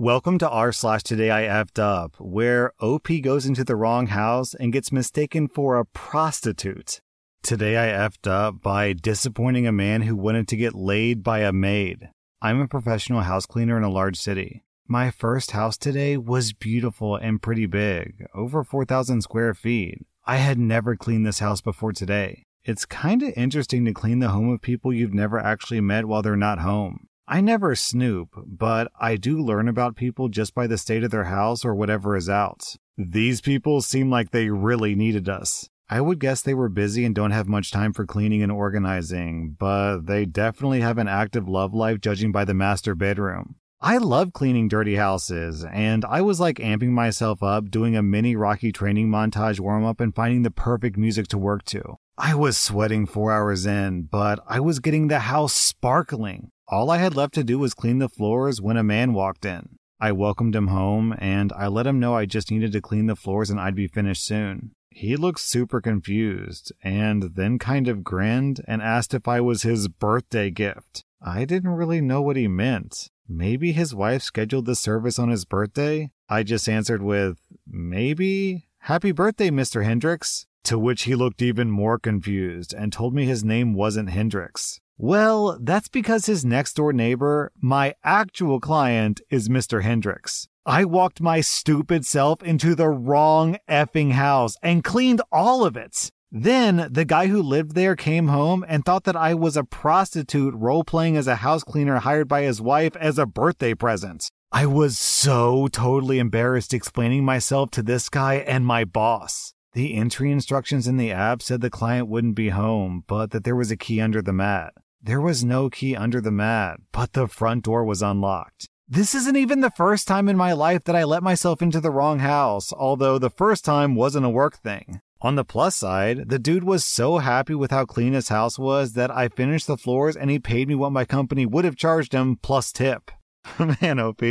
Welcome to r slash today I effed up, where OP goes into the wrong house and gets mistaken for a prostitute. Today I effed up by disappointing a man who wanted to get laid by a maid. I'm a professional house cleaner in a large city. My first house today was beautiful and pretty big, over 4,000 square feet. I had never cleaned this house before today. It's kinda interesting to clean the home of people you've never actually met while they're not home. I never snoop, but I do learn about people just by the state of their house or whatever is out. These people seem like they really needed us. I would guess they were busy and don't have much time for cleaning and organizing, but they definitely have an active love life judging by the master bedroom. I love cleaning dirty houses, and I was like amping myself up doing a mini Rocky training montage warm up and finding the perfect music to work to. I was sweating four hours in, but I was getting the house sparkling. All I had left to do was clean the floors when a man walked in. I welcomed him home and I let him know I just needed to clean the floors and I'd be finished soon. He looked super confused and then kind of grinned and asked if I was his birthday gift. I didn't really know what he meant. Maybe his wife scheduled the service on his birthday? I just answered with, maybe? Happy birthday, Mr. Hendricks. To which he looked even more confused and told me his name wasn't Hendricks. Well, that's because his next door neighbor, my actual client, is Mr. Hendricks. I walked my stupid self into the wrong effing house and cleaned all of it. Then the guy who lived there came home and thought that I was a prostitute role playing as a house cleaner hired by his wife as a birthday present. I was so totally embarrassed explaining myself to this guy and my boss. The entry instructions in the app said the client wouldn't be home, but that there was a key under the mat. There was no key under the mat, but the front door was unlocked. This isn't even the first time in my life that I let myself into the wrong house, although the first time wasn't a work thing. On the plus side, the dude was so happy with how clean his house was that I finished the floors and he paid me what my company would have charged him plus tip. Man, OP.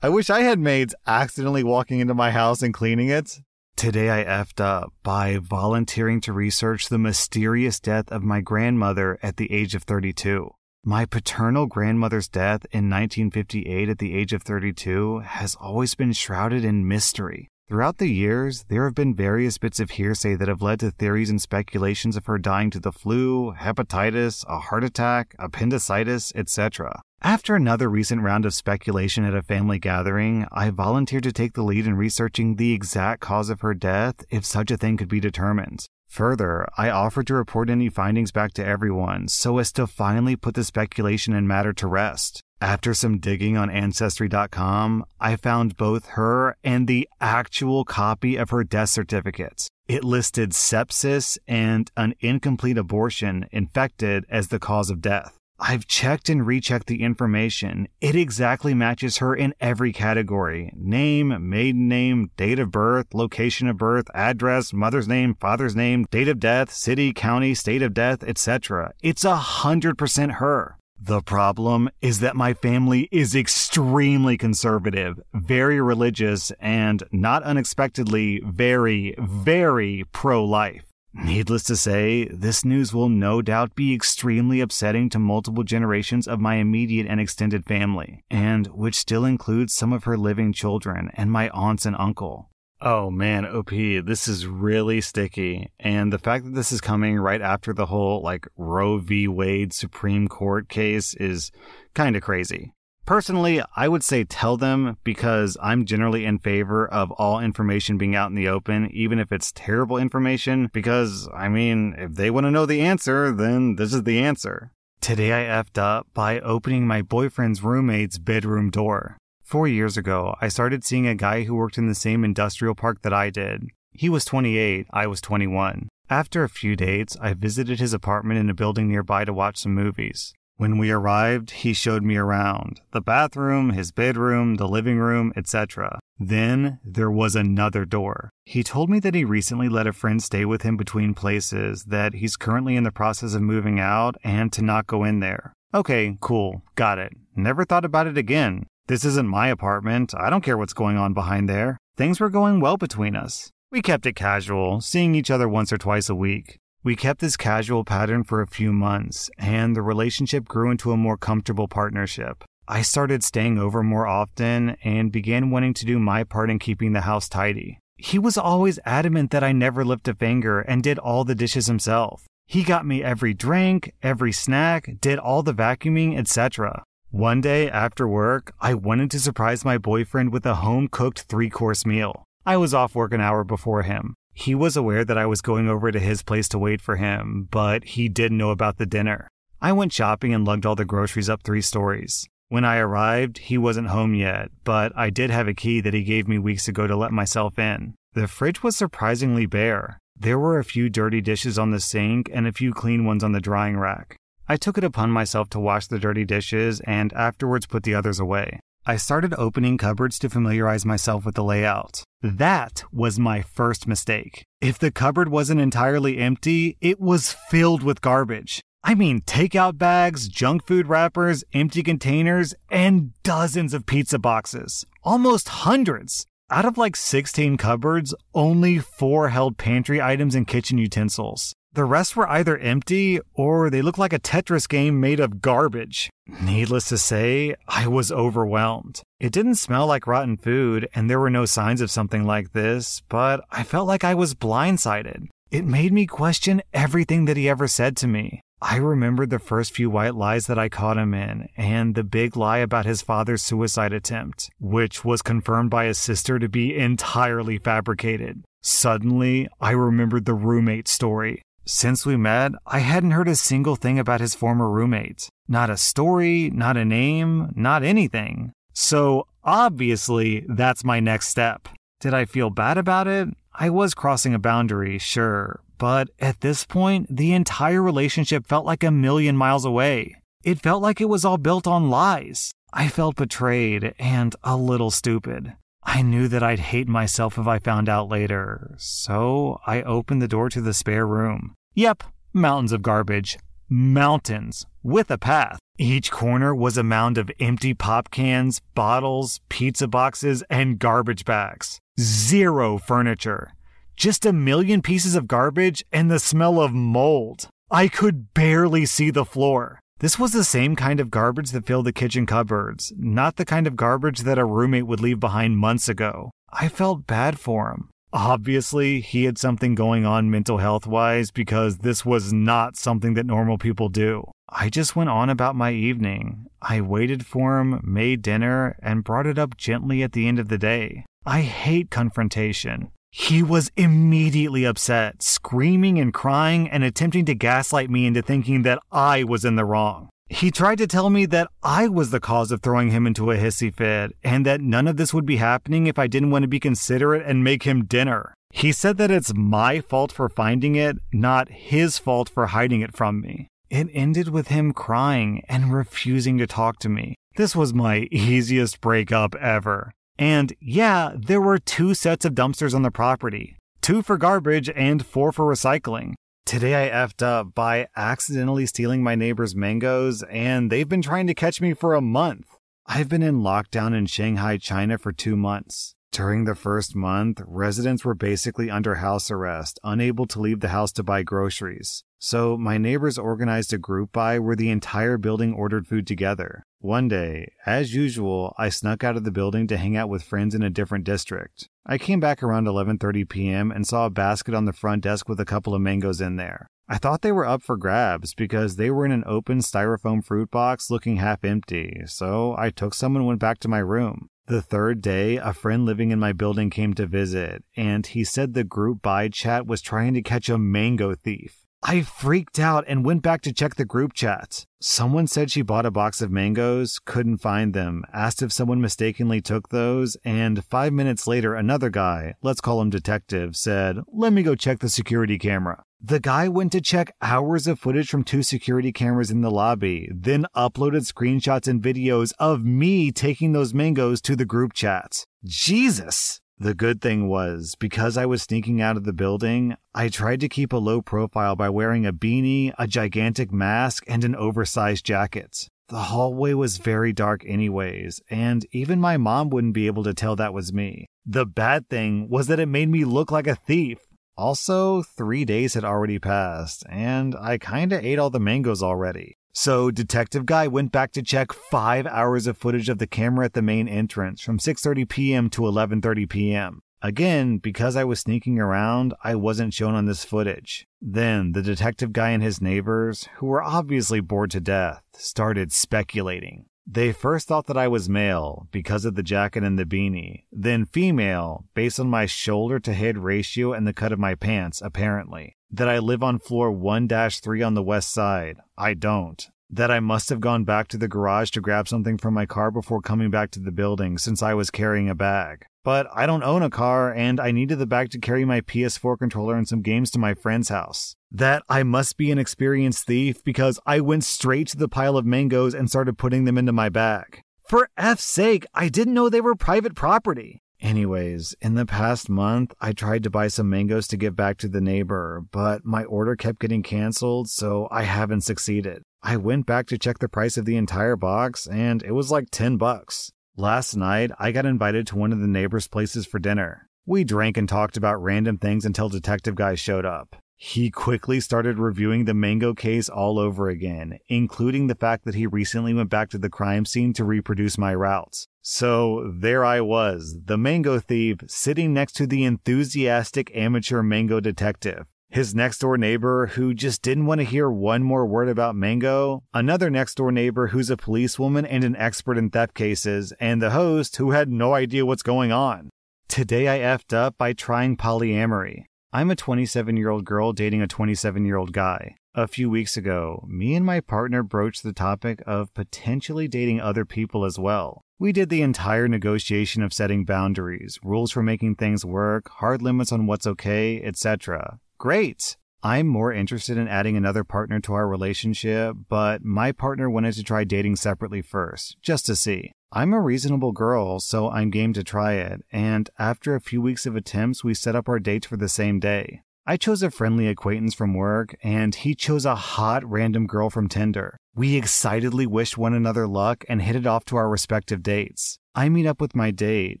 I wish I had maids accidentally walking into my house and cleaning it. Today I effed up by volunteering to research the mysterious death of my grandmother at the age of 32. My paternal grandmother's death in 1958 at the age of 32 has always been shrouded in mystery. Throughout the years, there have been various bits of hearsay that have led to theories and speculations of her dying to the flu, hepatitis, a heart attack, appendicitis, etc. After another recent round of speculation at a family gathering, I volunteered to take the lead in researching the exact cause of her death if such a thing could be determined. Further, I offered to report any findings back to everyone so as to finally put the speculation and matter to rest. After some digging on Ancestry.com, I found both her and the actual copy of her death certificate. It listed sepsis and an incomplete abortion infected as the cause of death. I've checked and rechecked the information. It exactly matches her in every category name, maiden name, date of birth, location of birth, address, mother's name, father's name, date of death, city, county, state of death, etc. It's a hundred percent her. The problem is that my family is extremely conservative, very religious, and not unexpectedly, very, very pro life. Needless to say, this news will no doubt be extremely upsetting to multiple generations of my immediate and extended family, and which still includes some of her living children and my aunts and uncle. Oh man, OP, this is really sticky. And the fact that this is coming right after the whole like Roe v. Wade Supreme Court case is kind of crazy. Personally, I would say tell them because I'm generally in favor of all information being out in the open, even if it's terrible information. Because, I mean, if they want to know the answer, then this is the answer. Today I effed up by opening my boyfriend's roommate's bedroom door. Four years ago, I started seeing a guy who worked in the same industrial park that I did. He was 28, I was 21. After a few dates, I visited his apartment in a building nearby to watch some movies. When we arrived, he showed me around the bathroom, his bedroom, the living room, etc. Then there was another door. He told me that he recently let a friend stay with him between places, that he's currently in the process of moving out, and to not go in there. Okay, cool, got it. Never thought about it again. This isn't my apartment. I don't care what's going on behind there. Things were going well between us. We kept it casual, seeing each other once or twice a week. We kept this casual pattern for a few months, and the relationship grew into a more comfortable partnership. I started staying over more often and began wanting to do my part in keeping the house tidy. He was always adamant that I never lift a finger and did all the dishes himself. He got me every drink, every snack, did all the vacuuming, etc. One day after work, I wanted to surprise my boyfriend with a home cooked three course meal. I was off work an hour before him. He was aware that I was going over to his place to wait for him, but he didn't know about the dinner. I went shopping and lugged all the groceries up three stories. When I arrived, he wasn't home yet, but I did have a key that he gave me weeks ago to let myself in. The fridge was surprisingly bare. There were a few dirty dishes on the sink and a few clean ones on the drying rack. I took it upon myself to wash the dirty dishes and afterwards put the others away. I started opening cupboards to familiarize myself with the layout. That was my first mistake. If the cupboard wasn't entirely empty, it was filled with garbage. I mean, takeout bags, junk food wrappers, empty containers, and dozens of pizza boxes. Almost hundreds. Out of like 16 cupboards, only four held pantry items and kitchen utensils. The rest were either empty or they looked like a Tetris game made of garbage. Needless to say, I was overwhelmed. It didn't smell like rotten food and there were no signs of something like this, but I felt like I was blindsided. It made me question everything that he ever said to me. I remembered the first few white lies that I caught him in, and the big lie about his father's suicide attempt, which was confirmed by his sister to be entirely fabricated. Suddenly, I remembered the roommate story. Since we met, I hadn't heard a single thing about his former roommate. Not a story, not a name, not anything. So, obviously, that's my next step. Did I feel bad about it? I was crossing a boundary, sure, but at this point, the entire relationship felt like a million miles away. It felt like it was all built on lies. I felt betrayed and a little stupid. I knew that I'd hate myself if I found out later, so I opened the door to the spare room. Yep, mountains of garbage. Mountains, with a path. Each corner was a mound of empty pop cans, bottles, pizza boxes, and garbage bags. Zero furniture. Just a million pieces of garbage and the smell of mold. I could barely see the floor. This was the same kind of garbage that filled the kitchen cupboards, not the kind of garbage that a roommate would leave behind months ago. I felt bad for him. Obviously, he had something going on mental health wise because this was not something that normal people do. I just went on about my evening. I waited for him, made dinner, and brought it up gently at the end of the day. I hate confrontation. He was immediately upset, screaming and crying and attempting to gaslight me into thinking that I was in the wrong. He tried to tell me that I was the cause of throwing him into a hissy fit and that none of this would be happening if I didn't want to be considerate and make him dinner. He said that it's my fault for finding it, not his fault for hiding it from me. It ended with him crying and refusing to talk to me. This was my easiest breakup ever. And yeah, there were two sets of dumpsters on the property two for garbage and four for recycling. Today I effed up by accidentally stealing my neighbor's mangoes, and they've been trying to catch me for a month. I've been in lockdown in Shanghai, China for two months. During the first month, residents were basically under house arrest, unable to leave the house to buy groceries. So my neighbors organized a group buy where the entire building ordered food together. One day, as usual, I snuck out of the building to hang out with friends in a different district. I came back around 11:30 p.m. and saw a basket on the front desk with a couple of mangoes in there. I thought they were up for grabs because they were in an open styrofoam fruit box looking half empty, so I took some and went back to my room. The third day, a friend living in my building came to visit, and he said the group buy chat was trying to catch a mango thief. I freaked out and went back to check the group chat. Someone said she bought a box of mangoes, couldn't find them, asked if someone mistakenly took those, and five minutes later, another guy, let's call him Detective, said, Let me go check the security camera. The guy went to check hours of footage from two security cameras in the lobby, then uploaded screenshots and videos of me taking those mangoes to the group chat. Jesus! The good thing was, because I was sneaking out of the building, I tried to keep a low profile by wearing a beanie, a gigantic mask, and an oversized jacket. The hallway was very dark, anyways, and even my mom wouldn't be able to tell that was me. The bad thing was that it made me look like a thief. Also, three days had already passed, and I kinda ate all the mangoes already. So Detective Guy went back to check 5 hours of footage of the camera at the main entrance from 6:30 p.m. to 11:30 p.m. Again, because I was sneaking around, I wasn't shown on this footage. Then the detective guy and his neighbors, who were obviously bored to death, started speculating. They first thought that I was male because of the jacket and the beanie, then female based on my shoulder to head ratio and the cut of my pants, apparently. That I live on floor 1 3 on the west side. I don't. That I must have gone back to the garage to grab something from my car before coming back to the building since I was carrying a bag. But I don't own a car and I needed the bag to carry my PS4 controller and some games to my friend's house that I must be an experienced thief because I went straight to the pile of mangoes and started putting them into my bag. For F's sake, I didn't know they were private property. Anyways, in the past month, I tried to buy some mangoes to give back to the neighbor, but my order kept getting canceled, so I haven't succeeded. I went back to check the price of the entire box, and it was like 10 bucks. Last night, I got invited to one of the neighbor's places for dinner. We drank and talked about random things until Detective Guy showed up. He quickly started reviewing the Mango case all over again, including the fact that he recently went back to the crime scene to reproduce my routes. So there I was, the Mango thief, sitting next to the enthusiastic amateur Mango detective. His next door neighbor who just didn't want to hear one more word about Mango, another next door neighbor who's a policewoman and an expert in theft cases, and the host who had no idea what's going on. Today I effed up by trying polyamory. I'm a 27 year old girl dating a 27 year old guy. A few weeks ago, me and my partner broached the topic of potentially dating other people as well. We did the entire negotiation of setting boundaries, rules for making things work, hard limits on what's okay, etc. Great! I'm more interested in adding another partner to our relationship, but my partner wanted to try dating separately first, just to see. I'm a reasonable girl, so I'm game to try it, and after a few weeks of attempts, we set up our dates for the same day. I chose a friendly acquaintance from work, and he chose a hot random girl from Tinder. We excitedly wished one another luck and it off to our respective dates. I meet up with my date,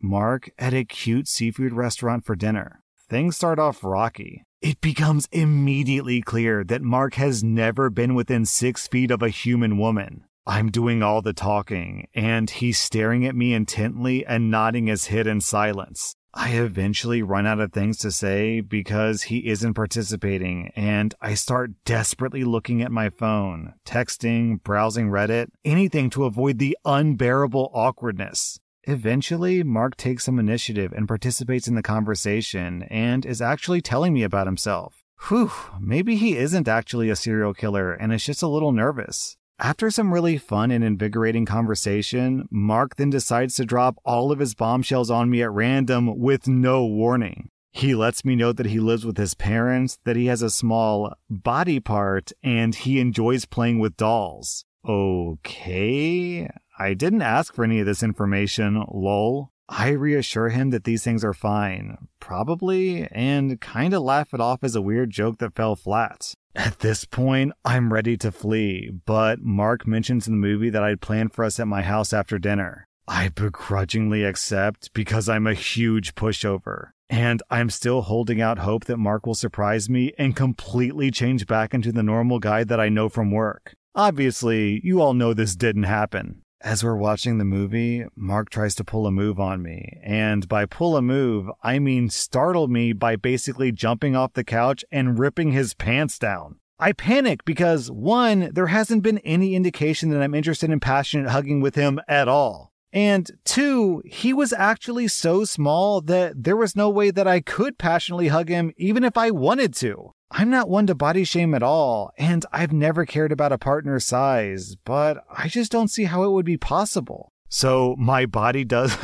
Mark, at a cute seafood restaurant for dinner. Things start off rocky. It becomes immediately clear that Mark has never been within six feet of a human woman. I'm doing all the talking, and he's staring at me intently and nodding his head in silence. I eventually run out of things to say because he isn't participating, and I start desperately looking at my phone, texting, browsing Reddit, anything to avoid the unbearable awkwardness. Eventually, Mark takes some initiative and participates in the conversation and is actually telling me about himself. Whew, maybe he isn't actually a serial killer and is just a little nervous. After some really fun and invigorating conversation, Mark then decides to drop all of his bombshells on me at random with no warning. He lets me know that he lives with his parents, that he has a small body part, and he enjoys playing with dolls. Okay. I didn't ask for any of this information, lol. I reassure him that these things are fine, probably, and kinda laugh it off as a weird joke that fell flat. At this point, I'm ready to flee, but Mark mentions in the movie that I'd planned for us at my house after dinner. I begrudgingly accept because I'm a huge pushover. And I'm still holding out hope that Mark will surprise me and completely change back into the normal guy that I know from work. Obviously, you all know this didn't happen. As we're watching the movie, Mark tries to pull a move on me. And by pull a move, I mean startle me by basically jumping off the couch and ripping his pants down. I panic because one, there hasn't been any indication that I'm interested in passionate hugging with him at all. And two, he was actually so small that there was no way that I could passionately hug him even if I wanted to. I'm not one to body shame at all, and I've never cared about a partner's size, but I just don't see how it would be possible. So my body does.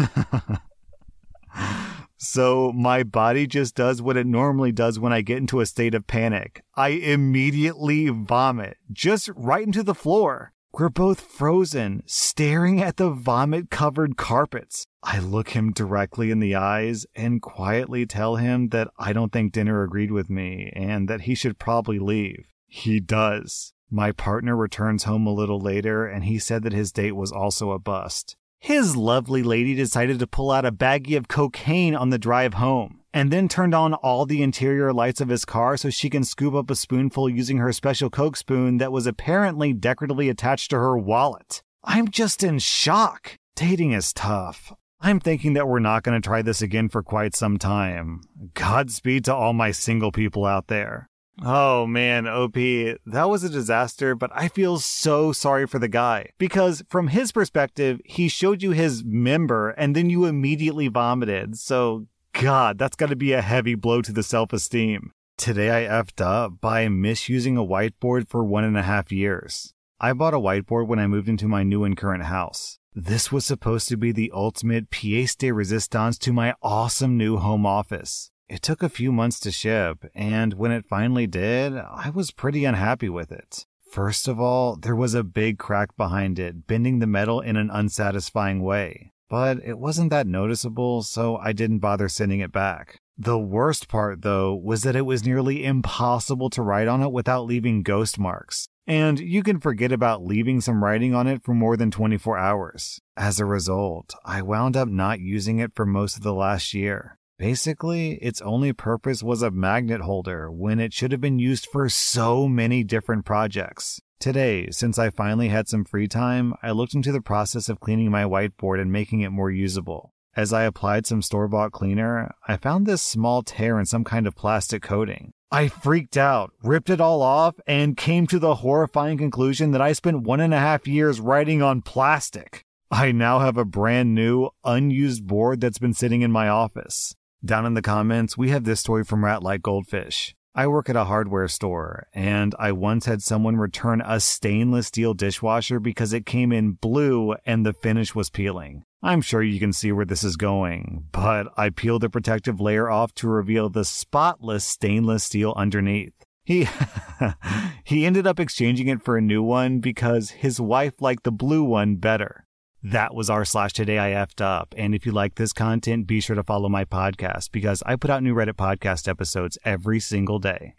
so my body just does what it normally does when I get into a state of panic. I immediately vomit, just right into the floor. We're both frozen, staring at the vomit covered carpets. I look him directly in the eyes and quietly tell him that I don't think dinner agreed with me and that he should probably leave. He does. My partner returns home a little later and he said that his date was also a bust. His lovely lady decided to pull out a baggie of cocaine on the drive home. And then turned on all the interior lights of his car so she can scoop up a spoonful using her special Coke spoon that was apparently decoratively attached to her wallet. I'm just in shock. Dating is tough. I'm thinking that we're not going to try this again for quite some time. Godspeed to all my single people out there. Oh man, OP, that was a disaster, but I feel so sorry for the guy. Because from his perspective, he showed you his member and then you immediately vomited. So, God, that's got to be a heavy blow to the self esteem. Today I effed up by misusing a whiteboard for one and a half years. I bought a whiteboard when I moved into my new and current house. This was supposed to be the ultimate pièce de résistance to my awesome new home office. It took a few months to ship, and when it finally did, I was pretty unhappy with it. First of all, there was a big crack behind it, bending the metal in an unsatisfying way. But it wasn't that noticeable, so I didn't bother sending it back. The worst part, though, was that it was nearly impossible to write on it without leaving ghost marks. And you can forget about leaving some writing on it for more than 24 hours. As a result, I wound up not using it for most of the last year. Basically, its only purpose was a magnet holder when it should have been used for so many different projects. Today, since I finally had some free time, I looked into the process of cleaning my whiteboard and making it more usable. As I applied some store bought cleaner, I found this small tear in some kind of plastic coating. I freaked out, ripped it all off, and came to the horrifying conclusion that I spent one and a half years writing on plastic. I now have a brand new, unused board that's been sitting in my office. Down in the comments, we have this story from Rat Like Goldfish. I work at a hardware store, and I once had someone return a stainless steel dishwasher because it came in blue and the finish was peeling. I'm sure you can see where this is going, but I peeled the protective layer off to reveal the spotless stainless steel underneath. He he ended up exchanging it for a new one because his wife liked the blue one better. That was r slash today I effed up. And if you like this content, be sure to follow my podcast because I put out new Reddit podcast episodes every single day.